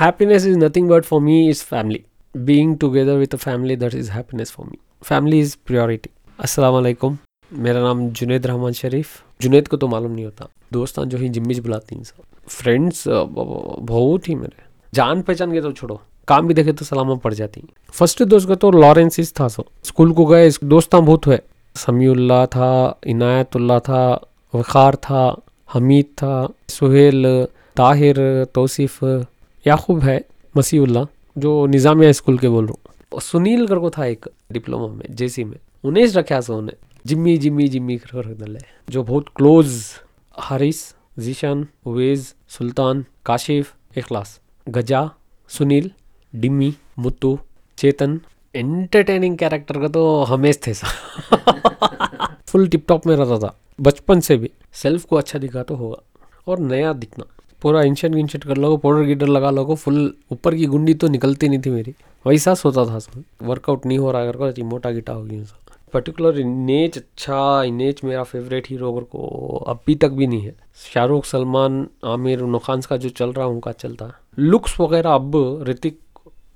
happiness is nothing but for me is family. Being together with a family, that is happiness for me. Family is priority. अस्सलाम मेरा नाम जुनेद रहमान शरीफ। जुनेद को तो मालूम नहीं होता। दोस्तान जो ही जिम्मीज बुलाती हैं फ्रेंड्स बहुत ही मेरे। जान पहचान के तो छोड़ो। काम भी देखे तो सलामा पड़ जाती फ़र्स्ट दोस्त का तो लॉरेंसिस था सो स्कूल को गए दोस्तान बहुत हुए। समीउल्ला था इनायतुल्ला था, वखार था, हमीद था, सुहेल, ताहिर, तौसीफ याकूब है मसीउल्ला जो निज़ामिया स्कूल के बोल रहा हूँ। सुनील कर को था एक डिप्लोमा में, जेसी में, उन्हें रखा सो उन्हें। जिम्मी जिम्मी जिम्मी, कर जो बहुत close Haris, Zeeshan, Uvez, Sultan, Kashif, Ikhlas, Gaja, Sunil, Dimmy, Muttu, Chetan, entertaining character का तो हमेश थे फुल टिप टॉप में रहता था। बचपन से भी। सेल्फ को अच्छा दिखा तो होगा। और नया दिखना। पूरा इंशन इंशन कर लो पाउडर गिडर लगा लो फुल ऊपर की गुंडी तो निकलती नहीं थी मेरी। वैसा सोता था सब वर्कआउट नहीं हो रहा, अगर को मोटा गिटा हो गया पर्टिकुलर इनेज अच्छा इनेज मेरा फेवरेट हीरो अगर को अभी तक भी नहीं है। शाहरुख, सलमान, आमिर नुखान का जो चल रहा है उनका चलता। लुक्स वगैरह अब ऋतिक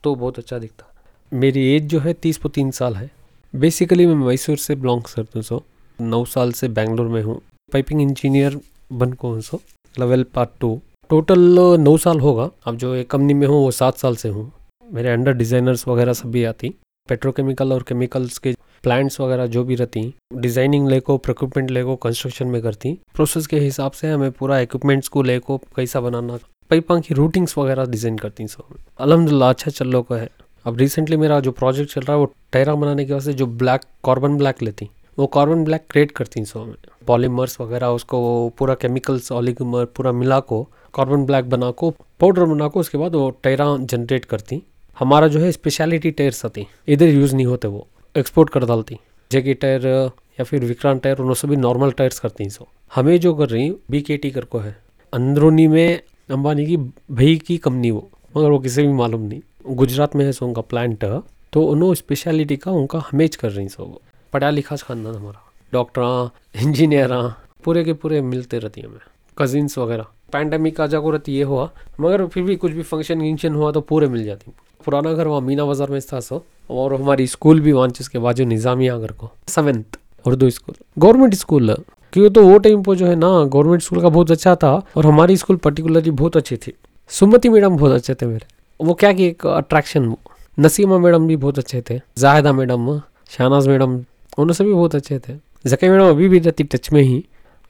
तो बहुत अच्छा दिखता। मेरी एज जो है, तीस तीन साल है। बेसिकली मैं मैसूर से बिलोंग करता हूँ, सो। नौ साल से बैंगलोर में हूँ। पाइपिंग इंजीनियर बन को हूँ, so. Level part two total नौ साल होगा। अब जो एक कंपनी में हूँ, वो सात साल से हूँ। मेरे अंडर डिज़ाइनर्स वगैरह सब भी आती। पेट्रोकेमिकल और केमिकल्स के प्लांट्स वगैरह जो भी रहती, डिज़ाइनिंग लेको प्रिक्विपमेंट लेको, कंस्ट्रक्शन में करती। प्रोसेस के हिसाब से हमें पूरा इक्विपमेंट्स को लेको, कैसा बनाना, पाइपा की रूटिंग्स वगैरह डिज़ाइन करती सब। अलहमदिल्ला अच्छा चल लो को है। अब रिसेंटली मेरा जो प्रोजेक्ट चल रहा है, वो टायरा बनाने की से जो ब्लैक कार्बन ब्लैक लेती, वो कार्बन ब्लैक क्रिएट करती हैं सो में पॉलीमर्स वगैरह, उसको पूरा केमिकल्स ऑलिगमर पूरा मिला को कार्बन ब्लैक बना को पाउडर बना को, उसके बाद वो टायरा जनरेट करती। हमारा जो है स्पेशलिटी टायर्स आती। इधर यूज़ नहीं होते वो। एक्सपोर्ट कर डालती। जेके टायर या फिर विक्रांत टायर उन सभी नॉर्मल टायर्स करती हैं सो। हमें जो कर रही बी के टी कर को है। अंदरूनी में अंबानी की भई की कंपनी वो। मगर वो किसी भी मालूम नहीं। गुजरात में है सो उनका प्लांट तो उन्होंने स्पेशलिटी का उनका हमेज कर रही सो। पढ़ा लिखा खानदान हमारा। डॉक्टर इंजीनियर पूरे के पूरे मिलते रहती हमें। कजिन्स वगैरह। पैंडमिक का जाको रहती ये हुआ, मगर फिर भी कुछ भी फ़ंक्शन विंक्शन हुआ तो पूरे मिल जाती। पुराना घर वहाँ मीना बाज़ार में था सो। और हमारी स्कूल भी वहाँ के बाजू निज़ामिया घर को seventh Urdu school government school क्योंकि तो वो टाइम पर जो है ना गवर्नमेंट स्कूल का बहुत अच्छा था और हमारी स्कूल पर्टिकुलरली बहुत अच्छी थी। सुमति मैडम बहुत अच्छे थे मेरे। वो क्या कि एक अट्रैक्शन नसीमा मैडम भी बहुत अच्छे थे। जाहिदा मैडम, शहनाज मैडम उन्होंने सभी बहुत अच्छे थे। जके मैडम अभी भी रहती टच में ही।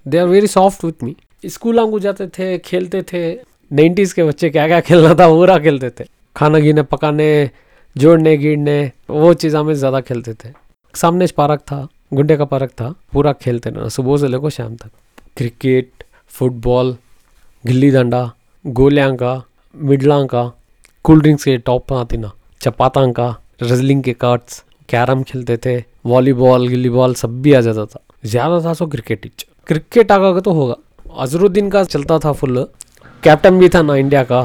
They are very soft with me school आंगू जाते थे, खेलते थे। नाइन्टीज़ के बच्चे क्या क्या खेलना था पूरा खेलते थे। खाना गिने पकाने, जोड़ने गिरने वो चीज़ हमें ज़्यादा खेलते थे। सामने पार्क था, गुंडे का पार्क था, पूरा खेलते ना सुबह से लेकर शाम तक। क्रिकेट, फुटबॉल, गिल्ली डंडा, गोलियाँ का मिडलां का कोल्ड ड्रिंक्स के टॉप आती ना, चपाता का रजलिंग के कार्ड्स कैरम खेलते थे वॉलीबॉल गिल्ली बॉल सब भी आ जाता था। ज़्यादा था सो क्रिकेट क्रिकेट आगा तो होगा। अजरुद्दीन का चलता था फुल। कैप्टन भी था ना, इंडिया का।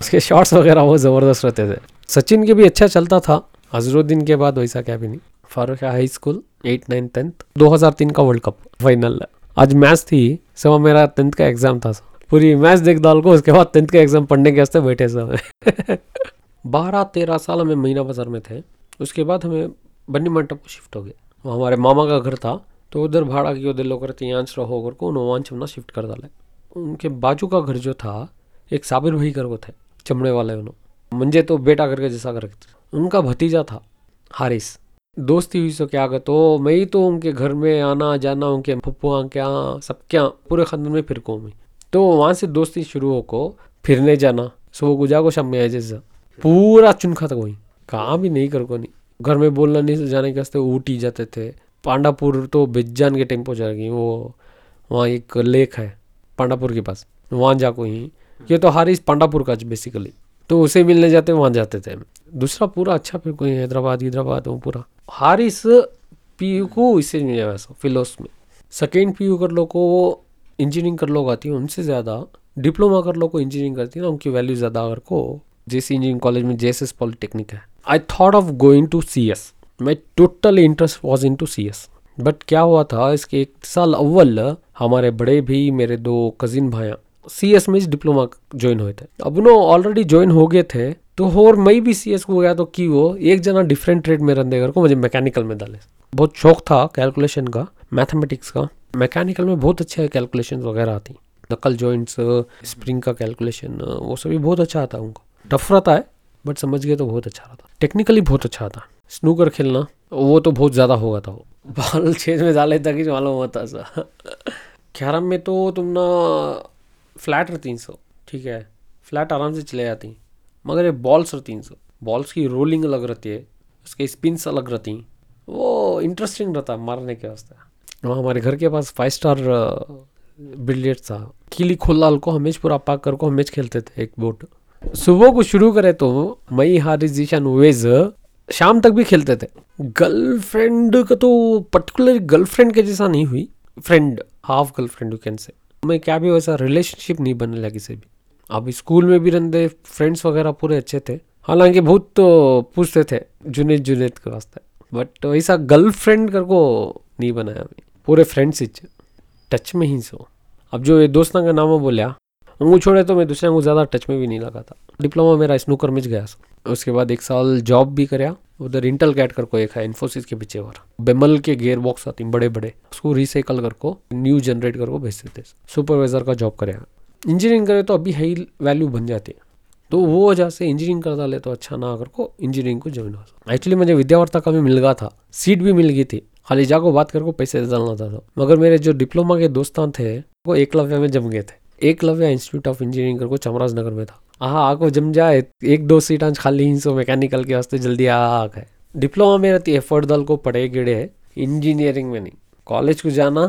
उसके शॉट्स वगैरह बहुत ज़बरदस्त रहते थे। सचिन के भी अच्छा चलता था। अजरुद्दीन के बाद वैसा क्या भी नहीं। Farooq high school eight nine tenth दो हज़ार तीन का वर्ल्ड कप फाइनल आज मैच थी, सब मेरा टेंथ का एग्ज़ाम था पूरी मैच देख डाल को, उसके बाद टेंथ का एग्ज़ाम पढ़ने के वास्ते बैठे सब। बारह तेरह साल हमें महीना बाज़ार में थे। उसके बाद हमें बन्नी मंडप को शिफ्ट हो गए हमारे मामा का घर था। तो उधर भाड़ा की उधर लोग रहते यहाँ रहो होकर को वहाँ चमना शिफ्ट कर डाले। उनके बाजू का घर जो था, एक साबिर भाई कर थे, चमड़े वाले उन्होंने मंजे तो बेटा करके जैसा कर उनका भतीजा था, हारिस। दोस्ती हुई सो क्या तो मैं ही तो उनके घर में आना, जाना, उनके पप्पुआ क्या, सब क्या, पूरे खानदान में फिर को मैं। तो वहाँ से दोस्ती शुरू हो को फिरने जाना, सुबह गुजा को शाम में जैसा। पूरा चुनखा था वही कहाँ भी नहीं कर को नहीं। घर में बोलना नहीं, जाने के वास्ते ऊटी जाते थे पांडापुर तो बेजान के टेंपो जा गई, वो, वहाँ एक लेक है पांडापुर के पास, वहाँ जाको ही। ये तो हारिस पांडापुर का बेसिकली तो उसे मिलने जाते, वहाँ जाते थे। दूसरा पूरा अच्छा फिर कोई हैदराबाद हैदराबाद, वो पूरा। हारिस पी यू को इसे मिला वैसा, फिलोस में। सेकेंड पी यू कर लो को वो इंजीनियरिंग कर लोग आती है, उनसे ज़्यादा डिप्लोमा कर लो को इंजीनियरिंग करती है ना उनकी वैल्यू ज़्यादा अगर को, जेसी इंजीनियरिंग कॉलेज में जे पॉलिटेक्निक है। I thought of going to C S my total interest was into C S but क्या हुआ था, इसके एक साल अव्वल हमारे बड़े भी मेरे दो कजिन भाया सी एस में डिप्लोमा ज्वाइन हुए थे। अब उन्होंने ऑलरेडी ज्वाइन हो गए थे तो और मैं भी सी एस को गया तो की वो एक जना डिफरेंट ट्रेड में रहने को मुझे मैकेनिकल में डाले। बहुत शौक था कैलकुलेशन का मैथमेटिक्स का। मैकेनिकल में बहुत अच्छे कैलकुलेशन वगैरह आती। नकल जॉइंट्स स्प्रिंग का कैलकुलेशन वो सभी बहुत अच्छा आता उनको। टफ रहता है बट समझ गए तो बहुत अच्छा रहता। टेक्निकली बहुत अच्छा था। स्नूकर खेलना वो तो बहुत ज़्यादा होगा था। वो बॉल छेद में डाले तक ही मालूम होता सा कैरम में तो तुम ना फ्लैट रहती सौ ठीक है। फ्लैट आराम से चले जाती। मगर ये बॉल्स रहती सौ। बॉल्स की रोलिंग अलग रहती है उसके स्पिन्स अलग रहती। वो इंटरेस्टिंग रहता मारने के वास्ते। वहाँ हमारे घर के पास फाइव स्टार बिलियर्ड था। किली खोलाल को हमेश पूरा पाक कर को हमेश खेलते थे एक बोट सुबह को शुरू करे तो मई हारिस जीशान वेज शाम तक भी खेलते थे। गर्लफ्रेंड का तो पर्टिकुलर गर्लफ्रेंड के जैसा नहीं हुई। Friend half girlfriend you can say मैं क्या भी वैसा रिलेशनशिप नहीं बनने लगी से भी। अब स्कूल में भी रहते फ्रेंड्स वगैरह पूरे अच्छे थे। हालाँकि बहुत तो पूछते थे, जुनेद जुनेद के वास्ते। बट ऐसा गर्लफ्रेंड कर को नहीं बनाया अभी पूरे फ्रेंड्स इच टच में ही सो। अब जो दोस्तों का नाम बोलिया अंगू छोड़े तो मैं दूसरे अंगू ज़्यादा टच में भी नहीं लगा था डिप्लोमा मेरा स्नूकर में गया उसके बाद एक साल जॉब भी कराया उधर इंटल कैट कर को एक है इन्फोसिस के पीछे और। बेमल के गेयर बॉक्स आती बड़े बड़े उसको रिसाइकल कर को न्यू जनरेट कर को भेज देते सुपरवाइजर का जॉब कराया इंजीनियरिंग करे तो अभी हाई वैल्यू बन जाती। है तो वो वजह से इंजीनियरिंग कर डाले तो अच्छा ना अगर को इंजीनियरिंग को ज्वाइन हो एक्चुअली मुझे विद्यावर्ता का भी मिल गया था। सीट भी मिल गई थी। खाली जाको बात कर को पैसे डालना था तो। मगर मेरे जो डिप्लोमा के दोस्तान थे, वो एकलव्य में जम गए थे। एकलव्य इंस्टीट्यूट ऑफ़ इंजीनियरिंग कर को चमराज नगर में था। हाँ आको जम जाए, एक दो सीट आज खाली ही, सो मैकेनिकल के वास्ते जल्दी आ है। डिप्लोमा में रहती एफर्ट दल को पढ़े गिड़े है इंजीनियरिंग में नहीं। कॉलेज को जाना,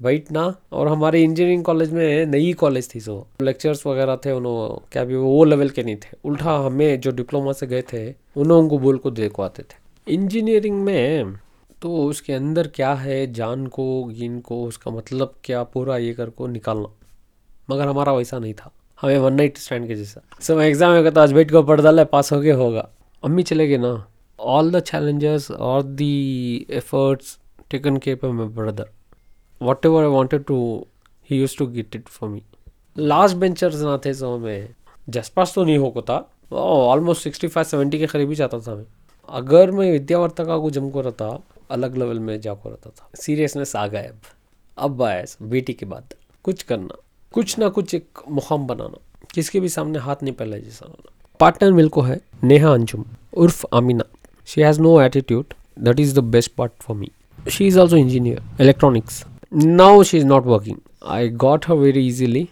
बैठना, और हमारे इंजीनियरिंग कॉलेज में नई कॉलेज थी, सो लेक्चर्स वगैरह थे उन्होंने क्या भी वो लेवल के नहीं थे। उल्टा हमें जो डिप्लोमा से गए थे उन्होंने को बोल को देखो आते थे। इंजीनियरिंग में तो उसके अंदर क्या है, जान को, गिन को, उसका मतलब क्या, पूरा ये कर को निकालना। मगर हमारा वैसा नहीं था। हमें वन नाइट स्टैंड के जैसा। सो मैं एग्ज़ाम में कहता, आज बैठ कर पढ़ डाला पास हो गया होगा। अम्मी चले गए ना। All the challenges or efforts taken taken care by brother whatever I wanted to he used to get it for me last benchers ना थे सो में जसपास तो नहीं हो था। ऑलमोस्ट सिक्सटी फाइव सेवेंटी के करीब ही जाता था मैं। अगर मैं विद्यावर्ता का को जम को रहता, अलग लेवल में जाको रहता था। सीरियसनेस आ गया अब। अब आया बेटी के बाद। कुछ करना। कुछ ना कुछ एक मुकाम बनाना किसके भी सामने हाथ नहीं पहले जैसा पार्टनर मिल को है Neha Anjum उर्फ़ Amina She has no attitude. That is the best part for me. She is also engineer, electronics. Now she is not working. I got her very easily.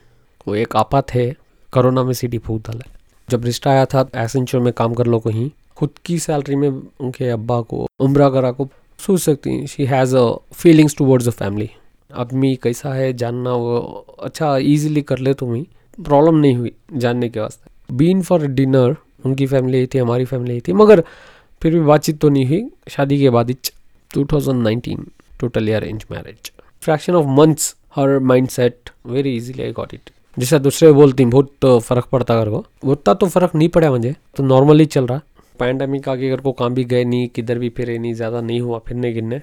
वो एक आपा थे कोरोना में सिटी फूक डाला जब रिश्ता आया था एसेंचर में काम कर लो कहीं खुद की सैलरी में उनके अब्बा को उम्र करा को सोच सकती she has a feelings towards a family आदमी कैसा है, जानना वो अच्छा इजीली कर ले तुम्हें। प्रॉब्लम नहीं हुई जानने के वास्ते। बीन फॉर डिनर उनकी फैमिली ही थी, हमारी फैमिली ही थी, मगर फिर भी बातचीत तो नहीं हुई। शादी के बाद two thousand nineteen totally arrange marriage fraction of months her mind set very easily I got it जैसा दूसरे बोलती बहुत तो फ़र्क पड़ता कर को। उतना तो फ़र्क नहीं पड़ा मुझे तो नॉर्मली चल रहा। पैंडमिक आगे अगर को काम भी गए नहीं, किधर भी फिरे नहीं, ज़्यादा नहीं हुआ फिरने गिरने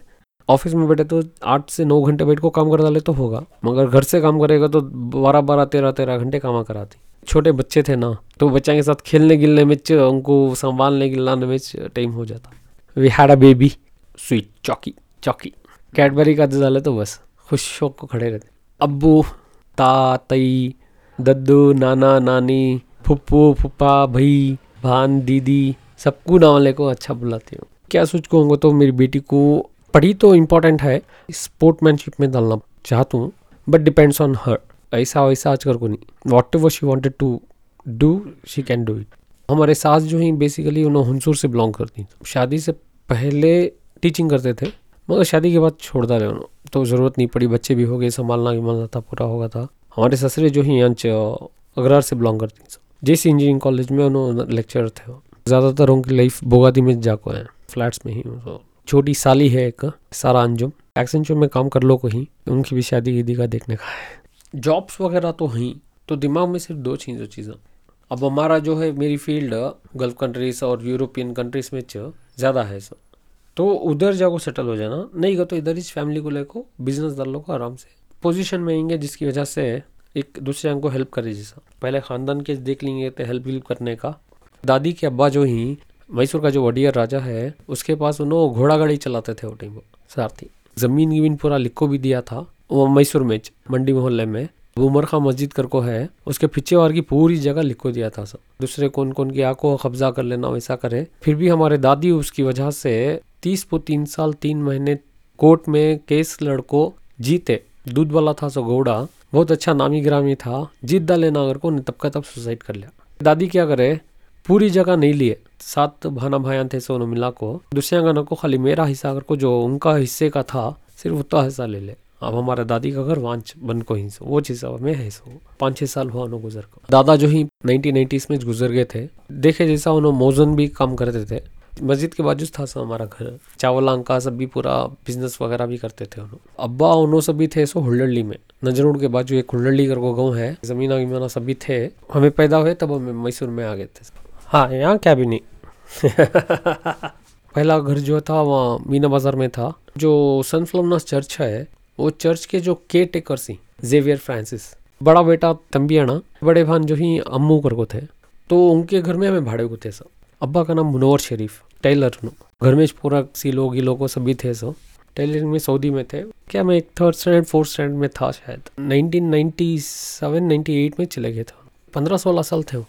ऑफ़िस में बैठे तो आठ से नौ घंटे बैठ को काम कर डाले तो होगा, मगर घर से काम करेगा तो बारह बारह, तेरह तेरह घंटे काम कराती। छोटे बच्चे थे ना तो बच्चा के साथ खेलने गिलने में उनको संभालने गिलाने में टाइम हो जाता। We had a baby sweet चौकी चौकी कैडबरी का डाले तो बस, खुश शौक को खड़े रहते। अब्बू ता तई दद्दू, नाना, नानी, फुप्पू, फुप्पा, भाई, भान, दीदी, सबको नाम ले को अच्छा बुलाती हूँ। क्या सोच को तो मेरी बेटी को पढ़ी तो इम्पोर्टेंट है। स्पोर्टमैनशिप में डालना चाहता हूँ बट डिपेंड्स ऑन हर ऐसा वैसा आज कर को नहीं। Whatever she wanted to do she can do it हमारे सास जो हैं बेसिकली उन्होंने हंसूर से बिलोंग करती शादी से पहले टीचिंग करते थे, मगर शादी के बाद छोड़ डाले उन्होंने। तो ज़रूरत नहीं पड़ी, बच्चे भी हो गए, संभालना भी मन था, पूरा होगा था। हमारे ससुरे जो ही अंच अगरार से बिलोंग करती जिस इंजीनियरिंग कॉलेज में उन्होंने लेक्चर थे ज़्यादातर उनकी लाइफ बोगादी में जाको है फ्लैट्स में ही। छोटी साली है एक, सारा अंजुम। एक्सेंचर में काम कर लो कहीं उनकी भी शादी ईदी का देखने का है। जॉब्स वगैरह तो हैं तो दिमाग में सिर्फ़ दो चीज़ों चीज़ें। अब हमारा जो है, मेरी फ़ील्ड गल्फ कंट्रीज़ और यूरोपियन कंट्रीज़ में ज़्यादा है सर तो उधर जाको सेटल हो जाना। नहीं तो इधर इस फैमिली को लेको बिज़नेस डाल लो को आराम से। पोजीशन में आएँगे, जिसकी वजह से एक दूसरे को हेल्प करे जैसा। पहले ख़ानदान के देख लेंगे तो हेल्प वेल्प करने का। दादी के अब्बा जो ही मैसूर का जो वडियर राजा है, उसके पास उन्होंने घोड़ा गाड़ी चलाते थे वो टाइम सारथी। ज़मीन वीमीन पूरा लिखो भी दिया था, वो मैसूर में, मंडी मोहल्ले में। वो उमर खां मस्जिद कर को है, उसके पीछे वार की पूरी जगह लिखो दिया था सब। दूसरे कौन कौन की आँखों कब्जा कर लेना वैसा करे। फिर भी हमारे दादी उसकी वजह से तीस पो तीन साल, तीन महीने कोर्ट में केस लड़को जीते। दूध वाला था सो घोड़ा, बहुत अच्छा नामी ग्रामी था, जीत डाले नागर को तब का तब सुसाइड कर लिया। दादी क्या करे पूरी जगह नहीं लिए। सात भाना भाया थे सोनो मिला को। दूसरे गाना को खाली मेरा हिस्सा को जो उनका हिस्से का था, सिर्फ़ उतना हिस्सा ले ले। अब हमारे दादी का घर वांच बन को ही वो चीज़ अब मैं है सो। पाँच छः साल हुआ उन्होंने गुजर को। दादा जो ही नाइनटीन में गुजर गए थे, देखे जैसा उन्होंने मोजन भी काम करते थे। मस्जिद के बाजू था सो हमारा घर। चावल अंका सब भी पूरा बिज़नेस वगैरह भी करते थे उन्होंने अब्बा उन्होंने भी थे सो हुल्लड़ी में। नजरोड के बाजू एक हुल्लड़ी कर गाँव है। ज़मीन सब भी थे। हमें पैदा हुए तब हम मैसूर में आ गए थे। हाँ यहाँ क्या भी नहीं। पहला घर जो था वहाँ मीना बाज़ार में था। जो सनफ्लोमनास चर्च है वो चर्च के जो care taker C Xavier Francis बड़ा बेटा तंबियाना बड़े भान जो ही अम्मू कर को थे। तो उनके घर में हमें भाड़े को थे सब अब्बा का नाम मुनवर शरीफ टेलर घर में पूरा सी लोग लोग सभी थे सो टेलरिंग में सऊदी में थे। क्या मैं एक थर्ड स्टैंडर्ड फोर्थ स्टैंडर्ड में था शायद। 1997 98 में चले गए थे। पंद्रह सोलह साल थे वो।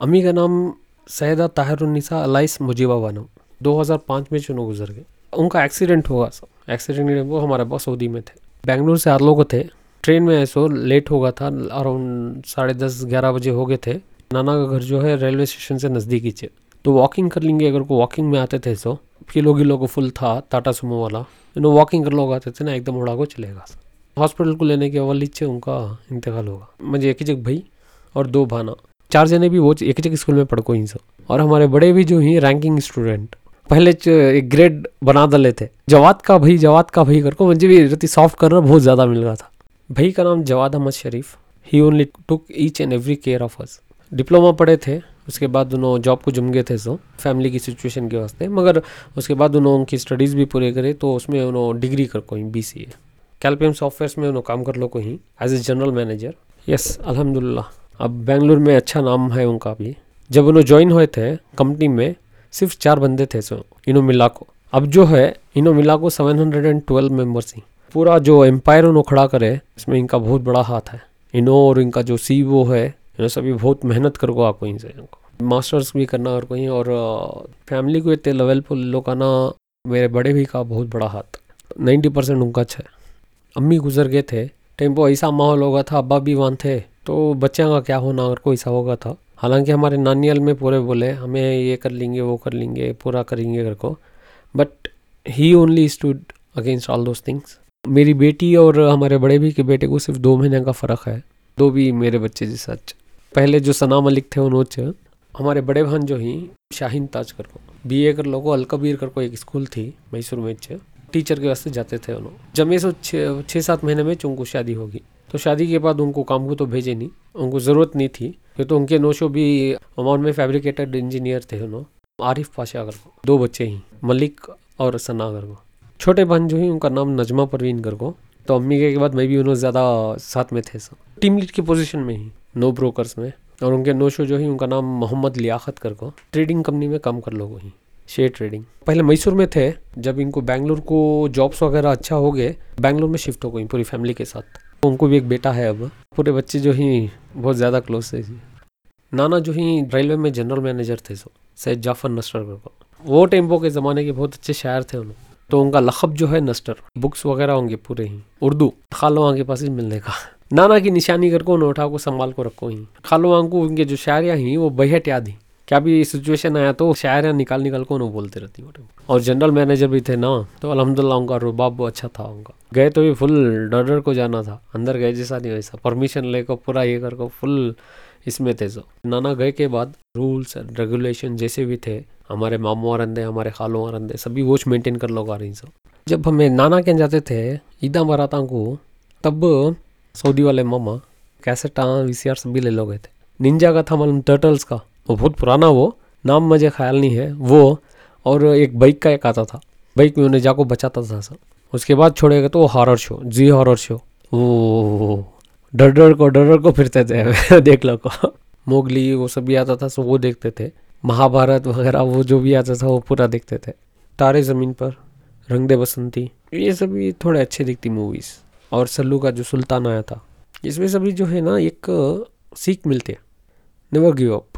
अम्मी का नाम सैदा ताहरुन्निसा अलाइस मुजीबा बानो 2005 में चुनो गुजर गए। उनका एक्सीडेंट हुआ सब एक्सीडेंट वो हमारे पास सऊदी में थे। बेंगलुरु से आरलो को थे। ट्रेन में ऐसो लेट हो गया था, अराउंड साढ़े दस, ग्यारह बजे हो गए थे। नाना का घर जो है, रेलवे स्टेशन से नज़दीकी चे तो वॉकिंग कर लेंगे, अगर को वॉकिंग में आते थे सो। किलो किलो को फुल था, टाटा सुमो वाला। इन्हों वॉकिंग कर लोग आते थे ना, एकदम उड़ा को चलेगा हॉस्पिटल को लेने के अवल नीचे उनका इंतकाल होगा। मुझे एक ही जगह भाई और दो भाना। चार जने भी वो एक जगह स्कूल में पढ़ को ही सो और हमारे बड़े भी जो ही रैंकिंग स्टूडेंट पहले एक ग्रेड बना दले थे। जवाद का भाई, जवाद का भाई करको, मुझे भी रति सॉफ्ट करना बहुत ज़्यादा मिल रहा था। भाई का नाम Jawad Ahmed Sharif. He only took each and every care of us diploma पढ़े थे, उसके बाद दोनों जॉब को जम गए थे सो फैमिली की सिचुएशन के वास्ते। मगर उसके बाद उन्होंने उनकी स्टडीज़ भी पूरे करे तो उसमें उन्होंने डिग्री कर कोई बी सी ए कैलपियम सॉफ्टवेयर में उन्होंने काम कर लो कोई as a general manager yes अलहमदिल्ला अब बेंगलुरु में अच्छा नाम है उनका भी। जब उन्होंने ज्वाइन हुए थे कंपनी में, सिर्फ़ चार बंदे थे सो इनो मिला को अब जो है इनो मिला को seven hundred and twelve members ही। पूरा जो एम्पायर उन्होंने खड़ा करे, इसमें इनका बहुत बड़ा हाथ है। इनो और इनका जो सी वो है, इन्होंने सभी बहुत मेहनत कर आपको इनसे। मास्टर्स भी करना और कहीं और फैमिली को इतने लेवल पर लोग आना मेरे बड़े भी का बहुत बड़ा हाथ। नाइन्टी परसेंट उनका अच्छा है। अम्मी गुजर गए थे, टेंपो ऐसा माहौल होगा था, अब्बा भी वहाँ थे। तो बच्चे का क्या होना अगर कोई ऐसा होगा था हालाँकि हमारे नानियल में पूरे बोले, हमें ये कर लेंगे, वो कर लेंगे, पूरा करेंगे घर को। But he only stood against all those things मेरी बेटी और हमारे बड़े भी के बेटे को सिर्फ़ दो महीने का फ़र्क है। दो भी मेरे बच्चे जी सच। पहले जो सना मलिक थे उन्होंने हमारे बड़े बहन जो ही, शाहीन ताज कर को बी ए कर लो को, अलकबीर कर को एक स्कूल थी, मैसूर में टीचर के वास्ते जाते थे उन्होंने। जमे सो छः सात महीने में उनको शादी होगी। तो शादी के बाद उनको काम को तो भेजे नहीं। उनको ज़रूरत नहीं थी। ये तो उनके नोशो भी अमाउंट में फैब्रिकेटेड इंजीनियर थे उन्होंने आरिफ पाशा अगर को। दो बच्चे ही। मलिक और सना अगर को। छोटे बहन जो ही, उनका नाम नजमा परवीन को। तो अम्मी के बाद मैं भी उन्होंने ज़्यादा साथ में थे सब। टीम लीड की पोजीशन में ही। नो ब्रोकर्स में। और उनके नोशो जो है, उनका नाम मोहम्मद लियाकत कर को। ट्रेडिंग कंपनी में काम कर लो वहीं शेयर ट्रेडिंग पहले मैसूर में थे। जब इनको बैंगलोर को जॉब्स वगैरह अच्छा हो गए, बैंगलोर में शिफ्ट हो गई पूरी फैमिली के साथ। उनको भी एक बेटा है अब। पूरे बच्चे जो ही बहुत ज़्यादा क्लोज थे नाना जो ही रेलवे में जनरल मैनेजर थे सो सैद जाफ़र नस्टर को। वो टेंपो के ज़माने के बहुत अच्छे शायर थे उन्होंने। तो उनका लखब जो है नस्टर बुक्स वगैरह होंगे पूरे ही। उर्दू खालो के पास ही मिलने का। नाना की निशानी करके उठा को संभाल को रखो ही। खालो को उनके जो शायरियाँ ही, वो बहट याद ही। क्या भी सिचुएशन आया तो शायर या निकाल निकाल को उन्हें बोलते रहती और जनरल मैनेजर भी थे ना तो अलहमदिल्ला उनका रुबाब अच्छा था उनका। गए तो भी फुल डर डर को जाना था, अंदर गए जैसा नहीं वैसा। परमिशन लेकर पूरा ये कर फुल इसमें थे सो नाना गए के बाद रूल्स एंड रेगुलेशन जैसे भी थे, हमारे मामू और अंदे, हमारे खालों और अंदे, सभी वोच मेंटेन कर लोग आ रही सब। जब हमें नाना के जाते थे, ईदा मराता को, तब सऊदी वाले मामा कैसेटा वी सी आर सभी ले लो गए थे। निंजा का था मालूम टर्टल्स का। वो बहुत पुराना वो, नाम मुझे ख्याल नहीं है, वो और एक बाइक का एक आता था। बाइक में उन्हें जाको बचाता था सब। उसके बाद छोड़ेगा तो वो हॉरर शो जी हॉरर शो वो डर डर को डर डर को फिरते थे। देख लो को। मोगली वो सब भी आता था सो वो देखते थे। महाभारत वगैरह, वो जो भी आता था, वो पूरा देखते थे। तारे ज़मीन पर, रंग दे बसंती। ये सभी थोड़े अच्छे दिखती मूवीज़ और सल्लू का जो सुल्तान आया था। इसमें सभी जो है ना, एक, सीख मिलती never give up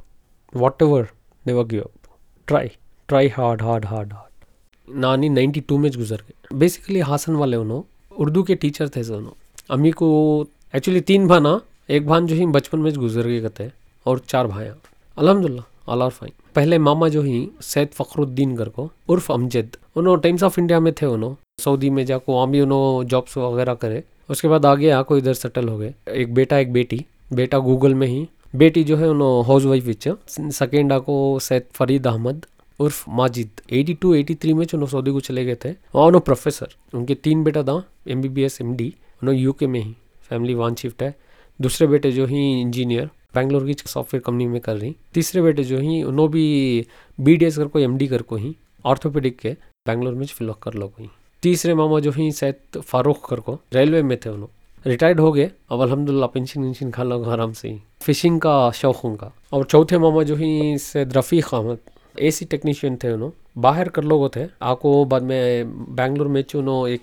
ever never give up try try hard hard hard hard नानी नाइन्टी टू में गुजर गए। बेसिकली हासन वाले उन्होंने उर्दू के टीचर थे दोनों अम्मी को एक्चुअली तीन भाना, एक भान जो ही बचपन में गुजर गए कहते और चार भाइयाँ अलहमदिल्ला ऑल आर फाइन। पहले मामा जो ही, सैद फ़खरुद्दीन कर को, उर्फ़ अमजद। उन्होंने टाइम्स ऑफ़ इंडिया में थे उन्होंने सऊदी में जाको वहाँ भी उन्होंने जॉब्स वगैरह करे। उसके बाद आगे आको इधर सेटल हो गए। एक बेटा, एक बेटी। बेटा गूगल में ही बेटी जो है उन्होंने हाउस वाइफ विच, सेकेंड आको सैद फरीद अहमद उर्फ़ माजिद। 82 83 में उन्होंने सऊदी को चले गए थे। और उन्होंने प्रोफेसर उनके तीन बेटा था M B B S M D उन्होंने यूके में ही फैमिली वन शिफ्ट है। दूसरे बेटे जो ही इंजीनियर बैंगलोर की सॉफ्टवेयर कंपनी में कर रही। तीसरे बेटे जो ही, उन्होंने भी बी डी एस कर को एम डी कर को ही ऑर्थोपेडिक के बैंगलोर में फिल कर लो कोई। तीसरे मामा जो ही, सैद फारूक कर को रेलवे में थे उन्होंने। रिटायर्ड हो गए, अब अलहमदिल्ला पेंशन वेंशन खा लो आराम से ही। फिशिंग का, शौक उनका और चौथे मामा जो ही Syed Rafiq Ahmed A C technician थे उन्होंने बाहर कर लोगो थे। आको बाद में बैंगलोर में चुनो, एक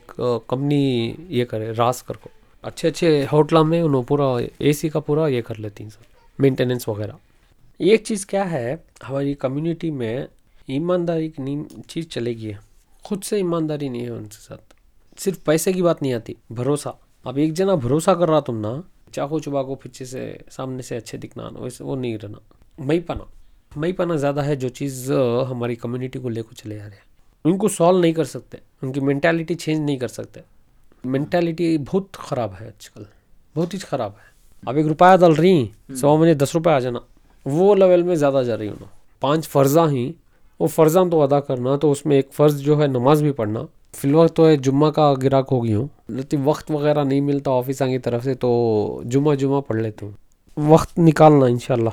कंपनी ये करे रास कर को। अच्छे अच्छे होटल में उन्होंने पूरा एसी का पूरा ये कर लेती हैं मेंटेनेंस वगैरह। एक चीज़ क्या है, हमारी कम्युनिटी में ईमानदारी की चीज़ चलेगी। खुद से ईमानदारी नहीं है उनके साथ। सिर्फ़ पैसे की बात नहीं आती, भरोसा। अब एक जना भरोसा कर रहा तुम ना चाको चुबाको पीछे से सामने से अच्छे दिखना वैसे वो नहीं रहना। मई पाना। मई पाना ज़्यादा है जो चीज़ हमारी कम्युनिटी को लेकर चले जा रहे हैं। उनको सॉल्व नहीं कर सकते। उनकी मैंटेलिटी चेंज नहीं कर सकते। मैंटेलिटी बहुत ख़राब है आजकल। बहुत ही ख़राब है। अब एक रुपया डाल रही हम्म। सौ मुझे दस रुपये आ जाना। वो लेवल में ज़्यादा जा रही हूँ पाँच फ़र्ज़ा ही वो फ़र्ज़ा तो अदा करना तो उसमें एक फ़र्ज़ जो है नमाज़ भी पढ़ना। फ़िलहाल तो है जुम्मा का गिराक हो गई हूँ। लेकिन वक्त वगैरह नहीं मिलता ऑफ़िस की तरफ़ से तो जुम्मा जुम्मा पढ़ लेता हूँ। वक्त निकालना इनशाला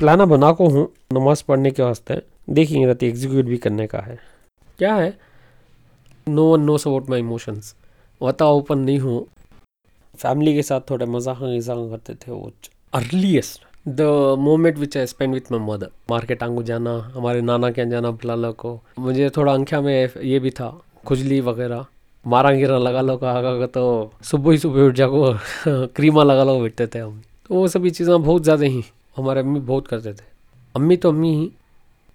प्लाना बना को हूँ, नमाज़ पढ़ने के वास्ते। देखेंगे रहती एग्जीक्यूट भी करने का है। क्या है? No one knows about my emotions वता ओपन नहीं हूँ। फैमिली के साथ थोड़ा मज़ाक मज़ाक करते थे, वो earliest the moment which I spend with my mother market आंगू जाना, हमारे नाना के यहाँ जाना बुला को। मुझे थोड़ा अंख्या में ये भी था। खुजली वगैरह मारा गिरा लगा लो, कहा तो सुबह ही सुबह उठ जाओ क्रीमा लगा लो, बैठते थे हम। तो वो सभी चीज़ें बहुत ज़्यादा ही, हमारे अम्मी बहुत करते थे। अम्मी तो अम्मी ही।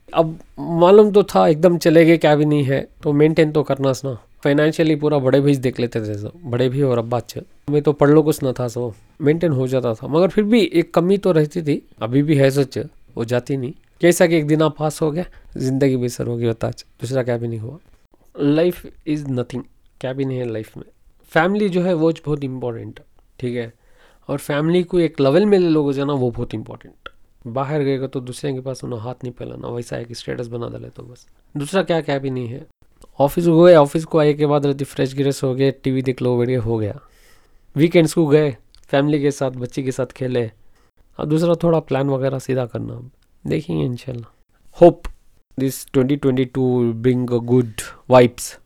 अब मालूम तो था, एकदम चले गए क्या भी नहीं है तो मेंटेन तो करना ना फाइनेंशियली पूरा बड़े भी देख लेते थे सब, बड़े भी और अब्बा अच्छे मैं तो पढ़ लो, कुछ ना था सो मेंटेन हो जाता था। मगर फिर भी एक कमी तो रहती थी, अभी भी है सच, वो जाती नहीं। कैसा कि एक दिन आप पास हो गया ज़िंदगी बेसर होगी होता दूसरा क्या भी नहीं हुआ। लाइफ इज़ नथिंग क्या भी नहीं है लाइफ में। फैमिली जो है, वो बहुत इंपॉर्टेंट ठीक है? और फैमिली को एक लेवल में ले लोगे जाना, वो बहुत इंपॉर्टेंट बाहर गएगा तो दूसरे के पास उन्हें हाथ नहीं फैलाना, वैसा एक स्टेटस बना डाले तो बस। दूसरा क्या क्या भी नहीं है। ऑफ़िस गए ऑफ़िस को आए के बाद रहती फ्रेश ग्रेस हो गए टीवी देख लो, बढ़िया, हो गया। वीकेंड्स को गए फैमिली के साथ, बच्चे के साथ खेले। और दूसरा थोड़ा प्लान वगैरह सीधा करना। देखेंगे इनशाला hope this 2022 will bring a good wipes.